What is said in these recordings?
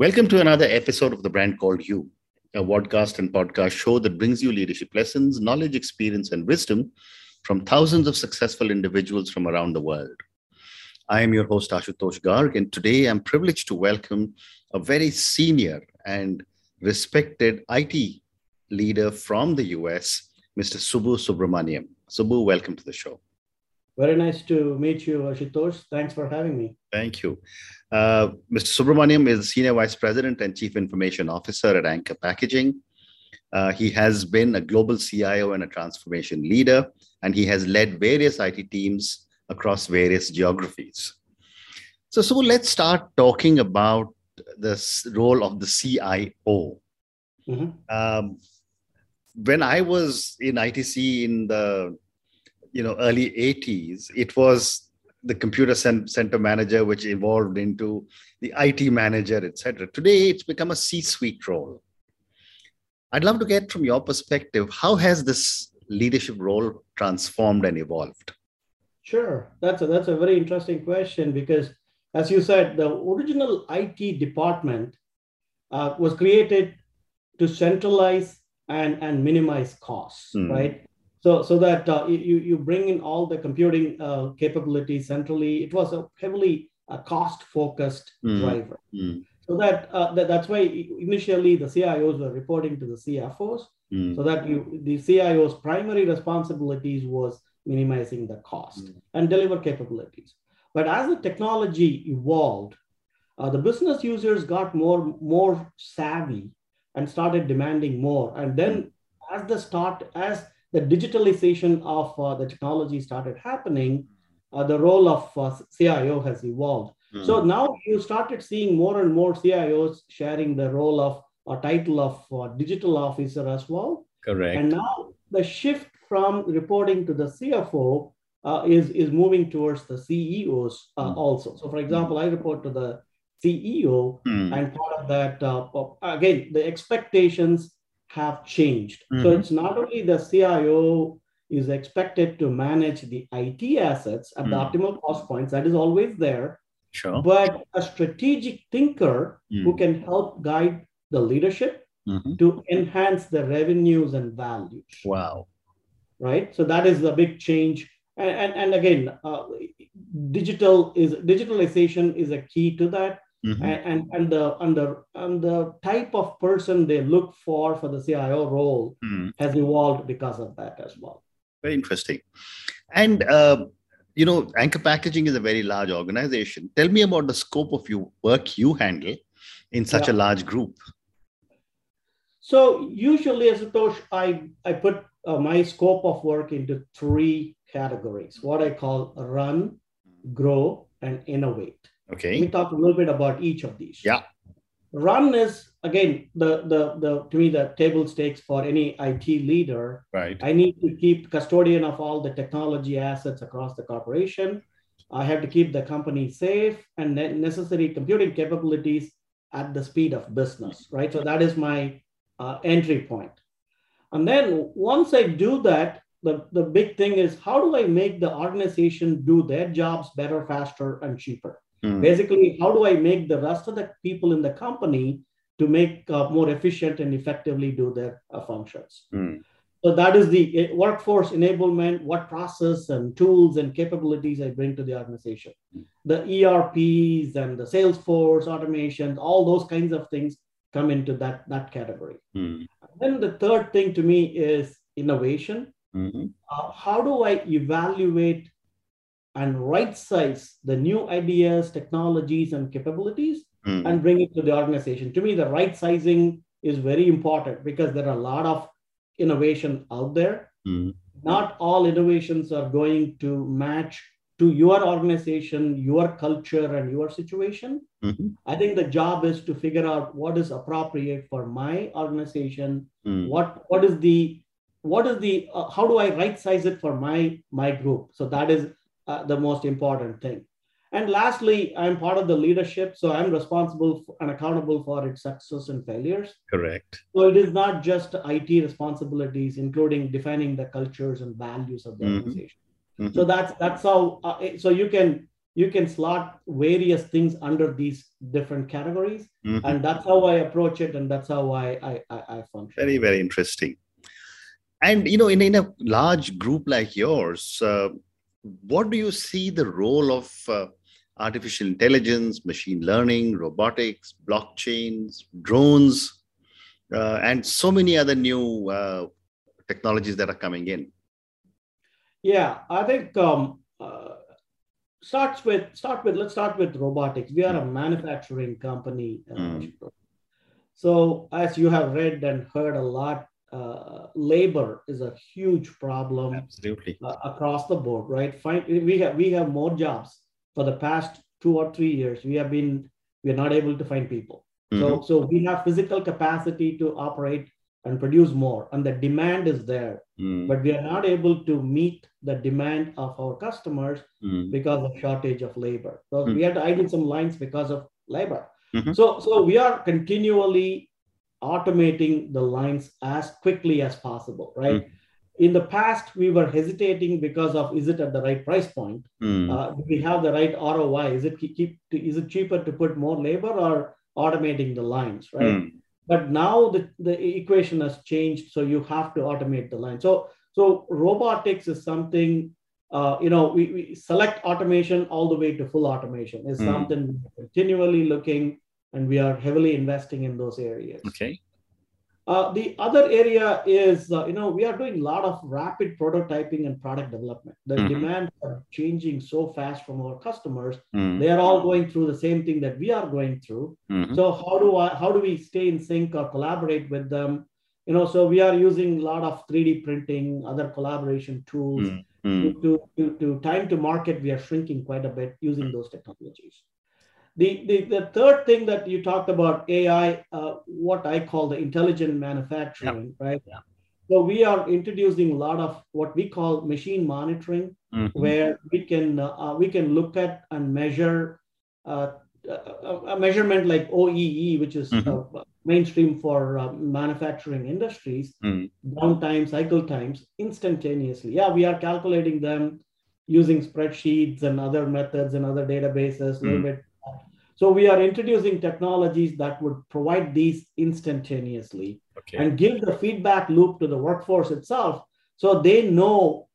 Welcome to another episode of The Brand Called You, a podcast and podcast show that brings you leadership lessons, knowledge, experience, and wisdom from thousands of successful individuals from around the world. I am your host, Ashutosh Garg, and today I'm privileged to welcome a very senior and respected IT leader from the US, Mr. Subbu Subramanian. Subbu, welcome to the show. Very nice to meet you, Ashutosh. Thanks for having me. Thank you. Uh, Mr. Subramanian is Senior Vice President and Chief Information Officer at Anchor Packaging. Uh, he has been a global CIO and a transformation leader, and he has led various IT teams across various geographies. So, so let's start talking about the role of the CIO. Mm-hmm. Um, when I was in ITC in the you know early 80s, it was the computer center manager, which evolved into the IT manager, etc. Today, it's become a C-suite role. I'd love to get from your perspective, how has this leadership role transformed and evolved? Sure, that's a, that's a very interesting question because, as you said, the original IT department uh, was created to centralize and, and minimize costs, mm. right? So so that uh, you you bring in all the computing uh, capabilities centrally. It was a heavily uh, cost focused mm. driver. Mm. So that, uh, that that's why initially the CIOs were reporting to the CFOs. Mm. So that you the CIO's primary responsibilities was minimizing the cost hmm. and deliver capabilities. But as the technology evolved, uh, the business users got more more savvy and started demanding more. And then as the start as the digitalization of uh, the technology started happening, uh, the role of uh, CIO has evolved. Mm. So now you started seeing more and more CIOs sharing the role of a title of uh, digital officer as well. Correct. And now the shift from reporting to the CFO uh, is, is moving towards the CEOs mm. also. So, for example, I report to the CEO, mm. and part of that, again, the expectations have changed. Mm-hmm. So it's not only the CIO is expected to manage the IT assets at mm-hmm. the mm. optimal cost points, that is always there. Sure. But a strategic thinker mm-hmm. who can help guide the leadership mm-hmm. to enhance the revenues and values. Wow. Right. So that is a big change. And, and, and again, uh, digital is digitalization is a key to that. Mm-hmm. And, and the and the and the type of person they look for for the CIO role mm. has evolved because of that as well. Very interesting. And uh, you know, Anchor Packaging is a very large organization. Tell me about the scope of your work you handle in such yeah. a large group. So usually, as I put uh, my scope of work into three categories: what I call run, grow, and innovate. Okay. Let me talk a little bit about each of these. Yeah. Run is again the the the to me the table stakes for any IT leader. Right. I need to keep custodian of all the technology assets across the corporation. I have to keep the company safe and necessary computing capabilities at the speed of business. Right. So that is my uh, entry point. And then once I do that, the, the big thing is how do I make the organization do their jobs better, faster, and cheaper? Mm. Basically, how do I make the rest of the people in the company to make uh, more efficient and effectively do their uh, functions? Mm. So that is the eh, workforce enablement, what process and tools and capabilities I bring to the organization. Mm. The ERPs and the Salesforce automation, all those kinds of things come into that, that category. Mm. Then the third thing to me is innovation. Mm-hmm. Uh, how do I evaluate and right size the new ideas, technologies, and capabilities mm. and bring it to the organization. To me, the right sizing is very important because there are a lot of innovation out there. Mm. Not all innovations are going to match to your organization, your culture, and your situation. Mm-hmm. I think the job is to figure out what is appropriate for my organization. Mm. What what is the what is the uh, how do I right size it for my my group? So that is uh, the most important thing. And lastly, I'm part of the leadership, so I'm responsible for, and accountable for its success and failures. Correct. So it is not just IT responsibilities, including defining the cultures and values of the mm-hmm. organization. Mm-hmm. So that's that's how. Uh, so you can you can slot various things under these different categories. Mhm. And that's how I approach it, and that's how I I, I, I function. Very, very interesting. And you know, in, in a large group like yours, uh, what do you see the role of uh, artificial intelligence, machine learning, robotics, blockchains, drones, uh, and so many other new uh, technologies that are coming in? Yeah, I think um, uh, starts with start with let's start with robotics. We are a manufacturing company. Mm. So as you have read and heard a lot, uh, labor is a huge problem Absolutely. uh, across the board, right? Find, we have we have more jobs for the past two or three years. We have been we are not able to find people. Mhm. So so we have physical capacity to operate and produce more, and the demand is there, Mm, but we are not able to meet the demand of our customers mm, because of shortage of labor. So Hmm. we had to idle some lines because of labor. Mhm. So so we are continually automating the lines as quickly as possible, right? Hmm. In the past, we were hesitating because of is it at the right price point? mm, Uh, do we have the right ROI? Is it keep, keep is it cheaper to put more labor or automating the lines, right? mm, but now the, the equation has changed so you have to automate the line so so robotics is something uh, you know we, we select automation all the way to full automation is Hmm. something continually looking and we are heavily investing in those areas Okay. uh, the other area is uh, you know we are doing a lot of rapid prototyping and product development the Mhm. demands are changing so fast from our customers Mm, they are all going through the same thing that we are going through mhm, so how do I how do we stay in sync or collaborate with them? You know, so we are using a lot of 3D printing, other collaboration tools. mm, mm, To, to, to time to market, we are shrinking quite a bit using those technologies. The, the, the third thing that you talked about AI, uh, what I call the intelligent manufacturing, right? Yeah. So we are introducing a lot of what we call machine monitoring, mhm, where we can uh, uh, we can look at and measure uh, a, a measurement like OEE, which is Mhm. uh, mainstream for uh, manufacturing industries, mm, downtime, cycle times, instantaneously. Yeah, we are calculating them using spreadsheets and other methods and other databases. A little Mm. bit. So we are introducing technologies that would provide these instantaneously Okay. and give the feedback loop to the workforce itself so they know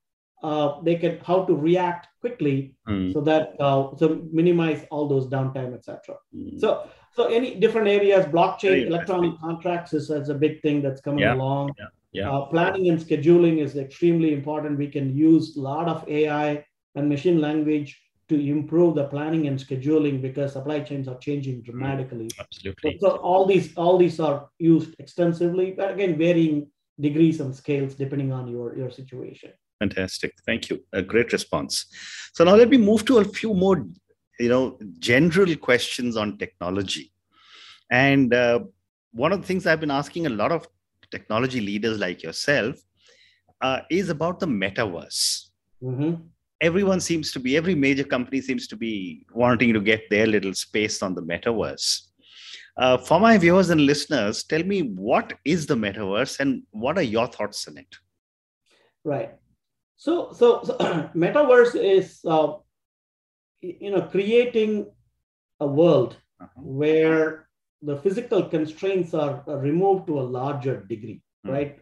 uh, they can how to react quickly Mm, so that uh, so minimize all those downtime etc mm, so so any different areas blockchain electronic contracts is, is a big thing that's coming Yeah, along. Yeah, yeah. Uh, planning and scheduling is extremely important. We can use a lot of ai and machine language to improve the planning and scheduling because supply chains are changing dramatically so, absolutely. so all these all these are used extensively, but again, varying degrees and scales depending on your your situation. Fantastic. Thank you. A great response. So now let me move to a few more, you know, general questions on technology. And uh, one of the things I've been asking a lot of technology leaders like yourself uh, is about the metaverse. Mhm. Everyone seems to be, every major company seems to be wanting to get their little space on the metaverse. Uh, for my viewers and listeners, tell me what is the metaverse and what are your thoughts on it? Right. So so, so metaverse is uh, you know creating a world Uh-huh. where the physical constraints are, are removed to a larger degree, Hmm. right?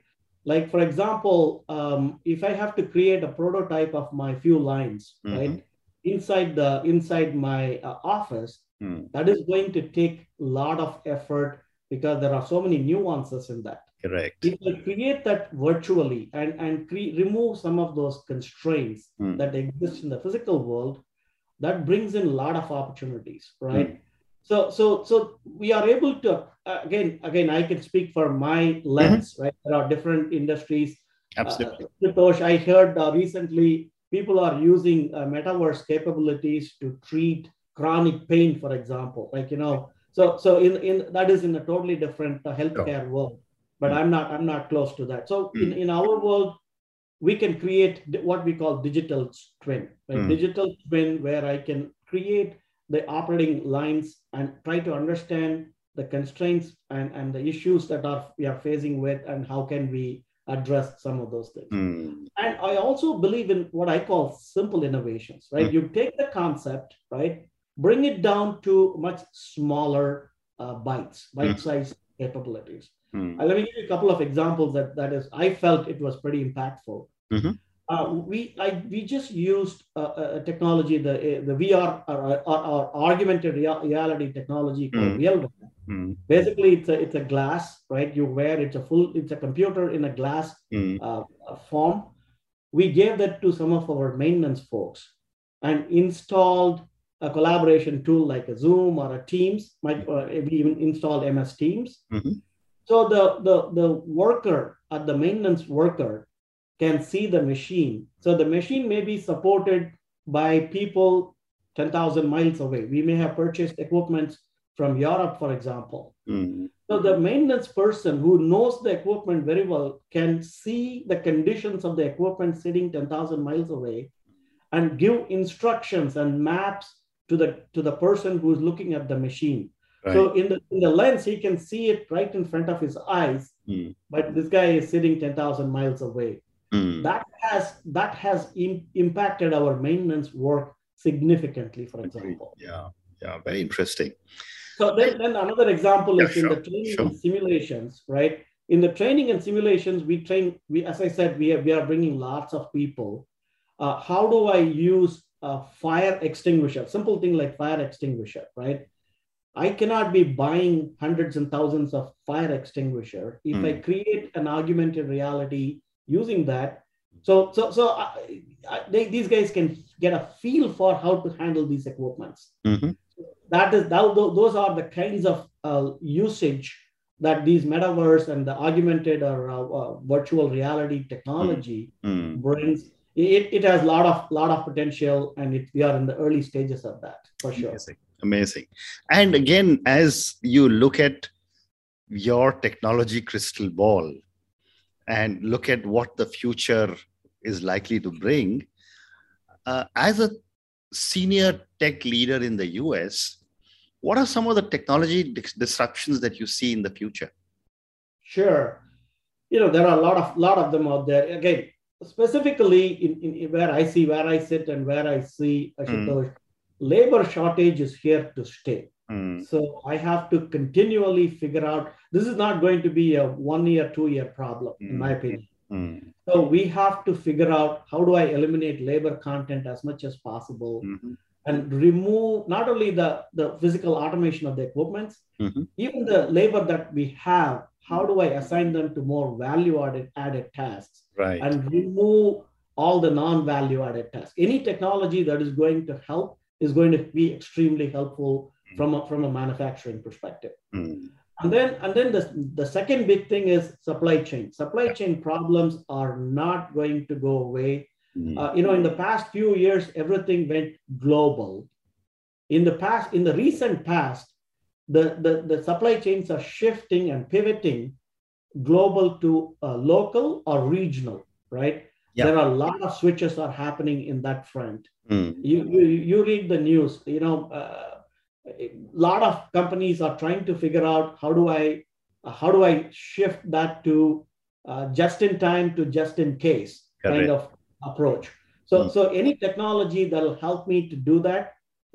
Like for example, um, if I have to create a prototype of my few lines, Mhm. right, inside the inside my uh, office, Hmm, that is going to take a lot of effort because there are so many nuances in that. correct. If I create that virtually and, and cre- remove some of those constraints Hmm. that exist in the physical world, that brings in a lot of opportunities, right? So, so, so we are able to uh, again, again, I can speak for my lens, right? There are different industries. Absolutely. Uh, Pritosh, I heard uh, recently people are using uh, metaverse capabilities to treat chronic pain, for example. Like you know, so so in in that is in a totally different uh, healthcare world. But Mm. I'm not I'm not close to that. So in Mm. in our world, we can create what we call digital twin, right? Mm. Digital twin where I can create the operating lines and try to understand the constraints and, and the issues that are we are facing with and how can we address some of those things. Mm. And I also believe in what I call simple innovations, right? Mm. You take the concept, right, bring it down to much smaller uh, bytes, bite-sized capabilities. Mm. Uh, let me give you a couple of examples that that is I felt it was pretty impactful. Mhm. Uh, we I, we just used uh, a technology the the VR or, or, or augmented reality technology called Mm. Real. Mm. Basically, it's a it's a glass, right? You wear it's a full it's a computer in a glass Mm. uh, uh, form. We gave that to some of our maintenance folks and installed a collaboration tool like a Zoom or a Teams. Might uh, we even installed MS Teams. Mhm. So the, the the worker at the maintenance worker can see the machine. So the machine may be supported by people 10,000 miles away. We may have purchased equipment from Europe, for example. Mm. So the maintenance person who knows the equipment very well can see the conditions of the equipment sitting 10,000 miles away and give instructions and maps to the to the person who's looking at the machine. Right. So in the in the lens, he can see it right in front of his eyes, Mm. but this guy is sitting 10,000 miles away. Mm. That has that has im- impacted our maintenance work significantly, for example. Yeah. Yeah. Very interesting. So then, then another example Yeah, is in the training sure. and simulations, right? In the training and simulations, we train. We, as I said, we are, we are bringing lots of people. Uh, how do I use a fire extinguisher? Simple thing like fire extinguisher, right? I cannot be buying hundreds and thousands of fire extinguisher if I create an augmented reality using that. So so so I, I, they, these guys can get a feel for how to handle these equipments Mhm. that is that, those are the kinds of uh, usage that these metaverse and the augmented or uh, uh, virtual reality technology Mm. brings it, it has a lot of lot of potential and it, we are in the early stages of that for sure Amazing. Amazing. And again, as you look at your technology crystal ball and look at what the future is likely to bring, uh, as a senior tech leader in the US, what are some of the technology dis- disruptions that you see in the future? Sure. You know, there are a lot of lot of them out there. Again, specifically in, in, in where I see where I sit and where I see I should Mm. labor shortage is here to stay. Mm, So I have to continually figure out this is not going to be a one year, two year problem, in my Mm. opinion. mm, So we have to figure out how do I eliminate labor content as much as possible mhm, and remove not only the, the physical automation of the equipment, Mhm. even the labor that we have, how do I assign them to more value added, added tasks Right. and remove all the non-value added tasks? Any technology that is going to help is going to be extremely helpful from a, from a manufacturing perspective. Mm, And then, and then the, the second big thing is supply chain. Supply chain problems are not going to go away. mm, Uh, you know, in the past few years, everything went global. In the past, in the recent past, the, the, the supply chains are shifting and pivoting global to uh, local or regional, right? Yeah. There are a lot of switches are happening in that front mm, you you, you read the news you know uh, a lot of companies are trying to figure out how do i how do i shift that to uh, just in time to just in case kind Correct. of approach so Mm. so any technology that will help me to do that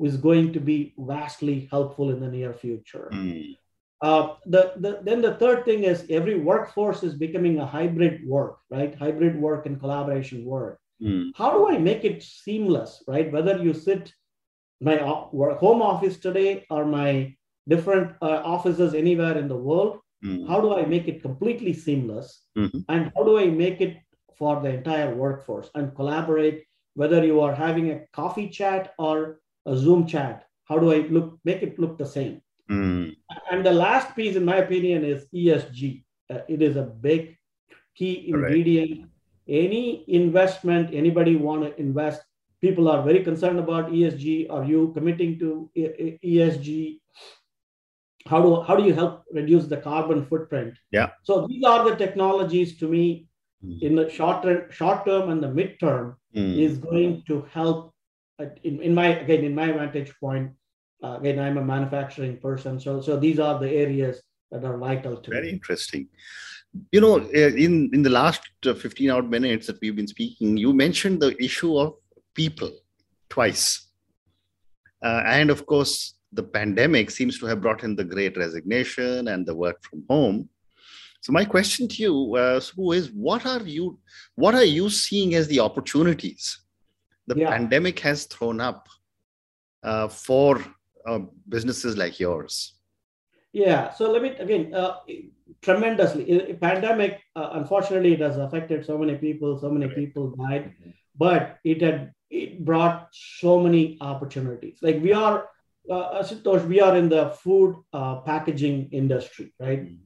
is going to be vastly helpful in the near future mm, uh, the, the, then the third thing is every workforce is becoming a hybrid work, right? Hybrid work and collaboration work. mm, How do I make it seamless, right? Whether you sit my home office today or my different uh, offices anywhere in the world, mm, how do I make it completely seamless? Mhm. And how do I make it for the entire workforce and collaborate, whether you are having a coffee chat or a Zoom chat? How do I look make it look the same? mm, And the last piece, in my opinion, is ESG. Uh, it is a big key ingredient. Any investment, anybody want to invest, people are very concerned about ESG. Are you committing to ESG? How do how do you help reduce the carbon footprint? Yeah. So these are the technologies to me Mm. in the short term, short term and the midterm mm. is going to help. In, in my again in my vantage point, uh, again I'm a manufacturing person, so so these are the areas that are vital to Very me. interesting. You know, uh, in, in the last uh, 15 odd minutes that we've been speaking, you mentioned the issue of people twice. Uh, and of course, the pandemic seems to have brought in the great resignation and the work from home. So my question to you, uh, is what are you what are you seeing as the opportunities the yeah. pandemic has thrown up uh, for uh, businesses like yours? Yeah. So let me again uh, tremendously. Pandemic, uh, unfortunately, it has affected so many people. So many people died, but it had it brought so many opportunities. Like we are, uh, Ashutosh, we are in the food uh, packaging industry, right? Mm-hmm.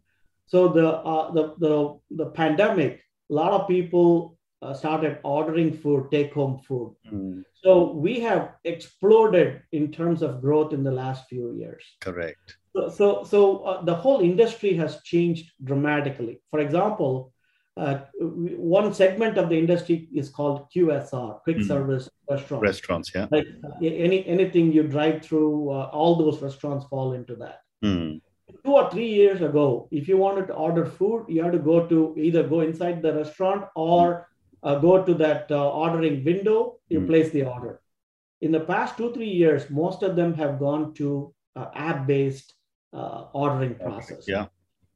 So the, uh, the the the pandemic, a lot of people uh, started ordering food, take home food. Mm-hmm. So we have exploded in terms of growth in the last few years. Correct. So so, so uh, the whole industry has changed dramatically. For example, uh, one segment of the industry is called QSR, quick mm. service restaurants. Restaurants, yeah. Like any anything you drive through, uh, all those restaurants fall into that. Mm. Two or three years ago, if you wanted to order food, you had to go to either go inside the restaurant or uh, go to that uh, ordering window. You mm. place the order. In the past two three years, most of them have gone to uh, app-based ordering process. Yeah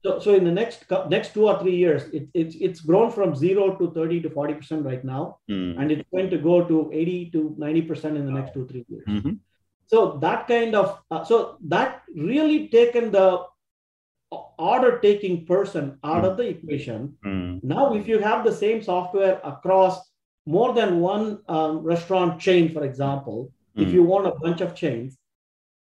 so, so in the next next two or three years, it, it's it's grown from zero to 30 to 40 percent right now, mm. and it's going to go to 80 to 90 percent in the next two three years. Mm-hmm. So that kind of uh, so that really taken the order taking person out mm. of the equation. Mm. Now, if you have the same software across more than one um, restaurant chain, for example, if mm. you want a bunch of chains,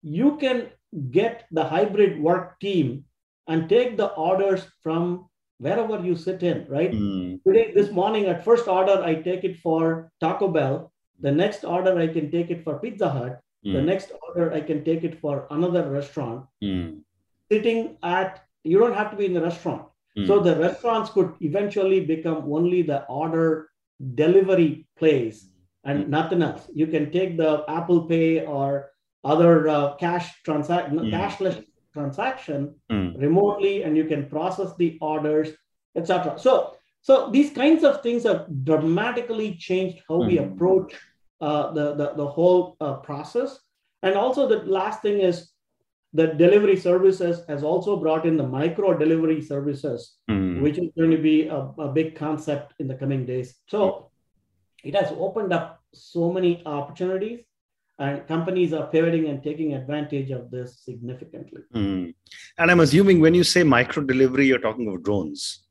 you can get the hybrid work team and take the orders from wherever you sit in, right? Mm. Today, this morning, at first order, I take it for Taco Bell. The next order, I can take it for Pizza Hut. Mm. The hmm. next order, I can take it for another restaurant. Mm. Sitting at, you don't have to be in the restaurant. Hmm. So the restaurants could eventually become only the order delivery place and hmm. nothing else. You can take the Apple Pay or other uh, cash transaction, cashless transaction mm. remotely and you can process the orders etc so so these kinds of things have dramatically changed how mm. we hmm. approach uh, the, the, the whole uh, process and also the last thing is the delivery services has also brought in the micro delivery services mm. which is going to be a, a, big concept in the coming days so it has opened up so many opportunities and companies are pivoting and taking advantage of this significantly. Mm. And I'm assuming when you say micro delivery, you're talking of drones.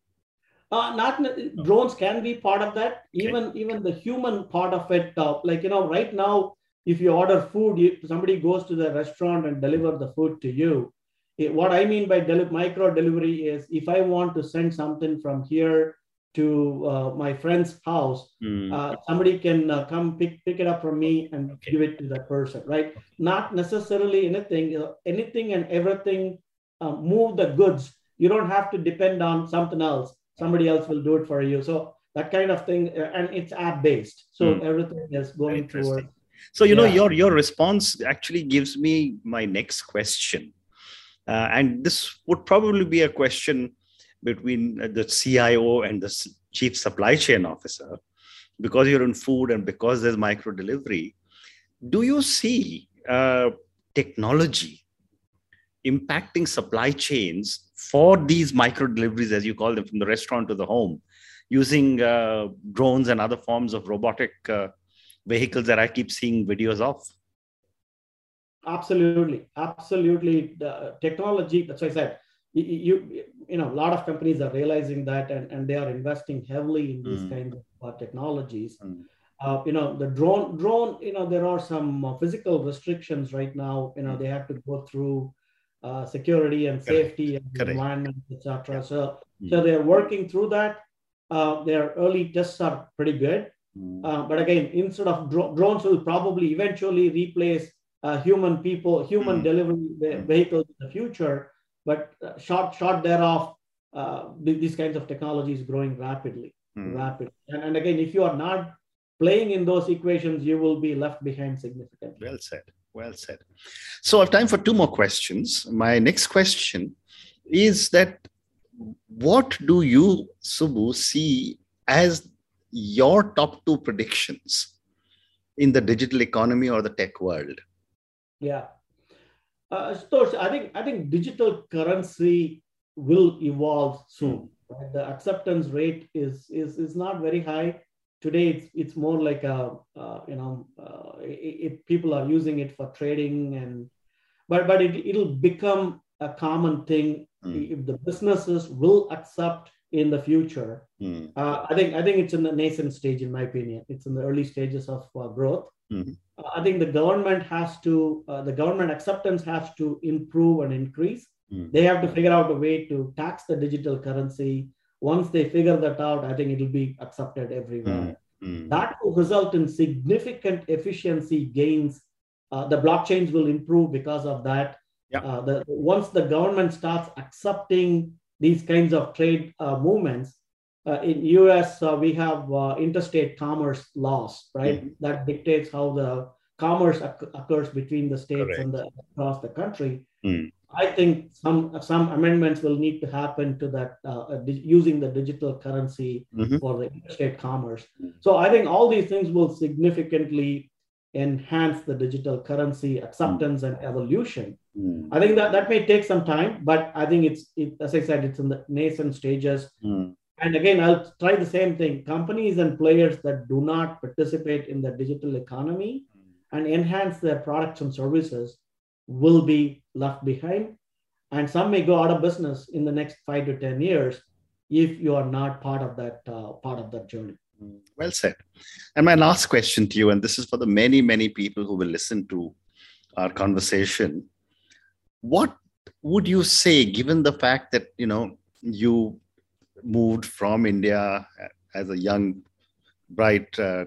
Uh, not drones can be part of that. Even okay. even the human part of it, uh, like you know, right now, if you order food, you, somebody goes to the restaurant and deliver the food to you. It, what I mean by deli- micro delivery is if I want to send something from here to uh, my friend's house, mm. uh, somebody can uh, come pick, pick it up from me and okay. give it to that person, right? Not necessarily anything, anything and everything uh, move the goods. You don't have to depend on something else. Somebody else will do it for you. So that kind of thing, uh, and it's app based. So mm. everything is going toward. So you yeah. know your your response actually gives me my next question, uh, and this would probably be a question between the CIO and the chief supply chain officer, because you're in food and because there's micro delivery, do you see uh, technology impacting supply chains for these micro deliveries, as you call them, from the restaurant to the home, using uh, drones and other forms of robotic uh, vehicles that I keep seeing videos of? Absolutely, absolutely. The technology. That's why I said you know a lot of companies are realizing that and, and they are investing heavily in these mm. kinds of uh, technologies mm. uh, you know the drone drone you know there are some uh, physical restrictions right now you know mm. they have to go through uh, security and safety and Correct. environment etc yeah. so mm. so they're working through that uh, their early tests are pretty good mm. but again instead of dro- drones will probably eventually replace human people human mm. delivery vehicles in the future but uh, short short thereof, uh, these kinds of technology is growing rapidly, mm. rapidly. And, and again, if you are not playing in those equations, you will be left behind significantly. Well said. Well said. So I have time for two more questions. My next question is that what do you, Subbu, see as your top two predictions in the digital economy or the tech world? Yeah. Uh, so I think I think digital currency will evolve soon. Right? The acceptance rate is, is is not very high today. It's it's more like a uh, you know uh, it, people are using it for trading and but but it it'll become a common thing mm. if the businesses will accept in the future. Mm. Uh, I think I think it's in the nascent stage, in my opinion. It's in the early stages of uh, growth. Mm. Uh, I think the government has to uh, the government acceptance has to improve and increase. Hmm. They have to figure out a way to tax the digital currency. Once they figure that out, I think it will be accepted everywhere. Hmm. That will result in significant efficiency gains. Uh, the blockchains will improve because of that. Yep. Uh, the, once the government starts accepting these kinds of trade uh, movements, uh, in US uh, we have uh, interstate commerce laws, right? Mm-hmm. That dictates how the commerce occurs between the states Correct. and the, across the country. Mm. I think some some amendments will need to happen to that uh, using the digital currency mm-hmm. for the interstate commerce. Mm. So I think all these things will significantly enhance the digital currency acceptance mm. and evolution. Mm. I think that that may take some time, but I think it's it, as I said, it's in the nascent stages. Mm. And again, I'll try the same thing. Companies and players that do not participate in the digital economy mm. and enhance their products and services will be left behind. And some may go out of business in the next five to 10 years if you are not part of that uh, part of that journey. Well said. And my last question to you, and this is for the many, many people who will listen to our conversation. What would you say, given the fact that you know you moved from India as a young, bright uh,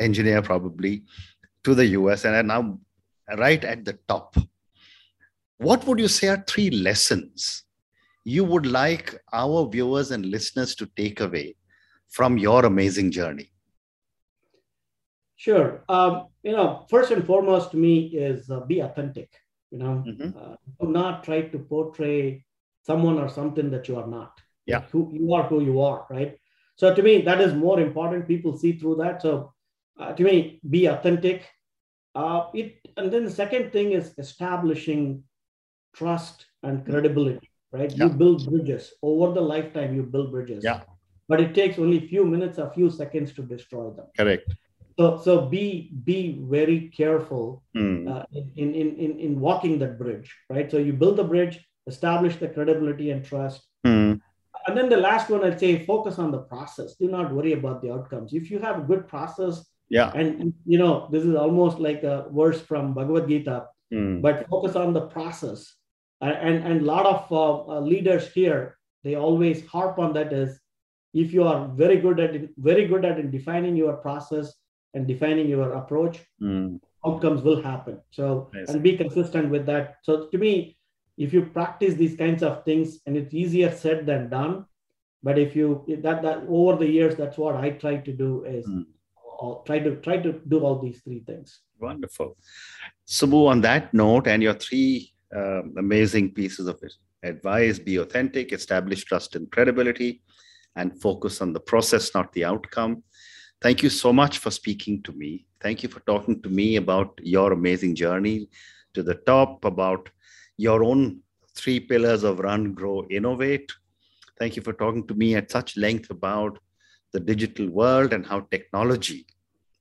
engineer, probably to the US, and are now right at the top? What would you say are three lessons you would like our viewers and listeners to take away from your amazing journey? Sure. Um, you know, first and foremost to me is uh, be authentic. You know, mm-hmm. uh, do not try to portray someone or something that you are not. Yeah. Who you are, who you are, right? So to me, that is more important. People see through that. So uh, to me, be authentic. Uh, it and then the second thing is establishing trust and credibility. Right? Yeah. You build bridges over the lifetime. You build bridges. Yeah but it takes only a few minutes, a few seconds to destroy them. Correct. So, so be be very careful mm. uh, in, in, in, in walking that bridge, right? So you build the bridge, establish the credibility and trust. Mm. And then the last one, I'd say focus on the process. Do not worry about the outcomes. If you have a good process, yeah, and you know, this is almost like a verse from Bhagavad Gita, mm. but focus on the process. And and a lot of uh, uh, leaders here, they always harp on that is if you are very good at it, very good at defining your process and defining your approach, mm. outcomes will happen. So yes. and be consistent with that. So to me, if you practice these kinds of things, and it's easier said than done, but if you that that over the years, that's what I try to do is mm. try to try to do all these three things. Wonderful. Subbu, on that note, and your three uh, amazing pieces of advice: be authentic, establish trust and credibility and focus on the process, not the outcome. Thank you so much for speaking to me. Thank you for talking to me about your amazing journey to the top, about your own three pillars of run, grow, innovate. Thank you for talking to me at such length about the digital world and how technology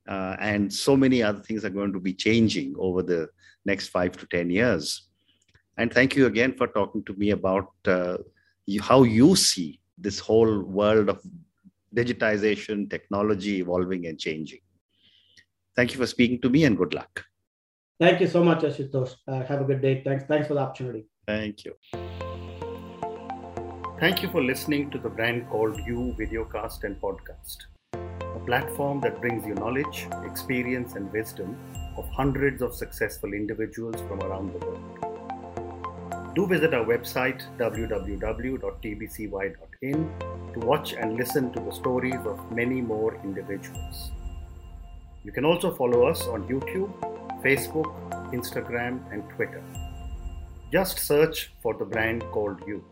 uh, and so many other things are going to be changing over the next five to 10 years. And thank you again for talking to me about uh, you, how you see this whole world of digitization, technology evolving and changing. Thank you for speaking to me and good luck. Thank you so much, Ashutosh. Uh, have a good day. Thanks. Thanks for the opportunity. Thank you. Thank you for listening to the brand called You Videocast and Podcast, a platform that brings you knowledge, experience, and wisdom of hundreds of successful individuals from around the world. Do visit our website www.tbcy.in to watch and listen to the stories of many more individuals. You can also follow us on YouTube, Facebook, Instagram, and Twitter. Just search for the brand called You.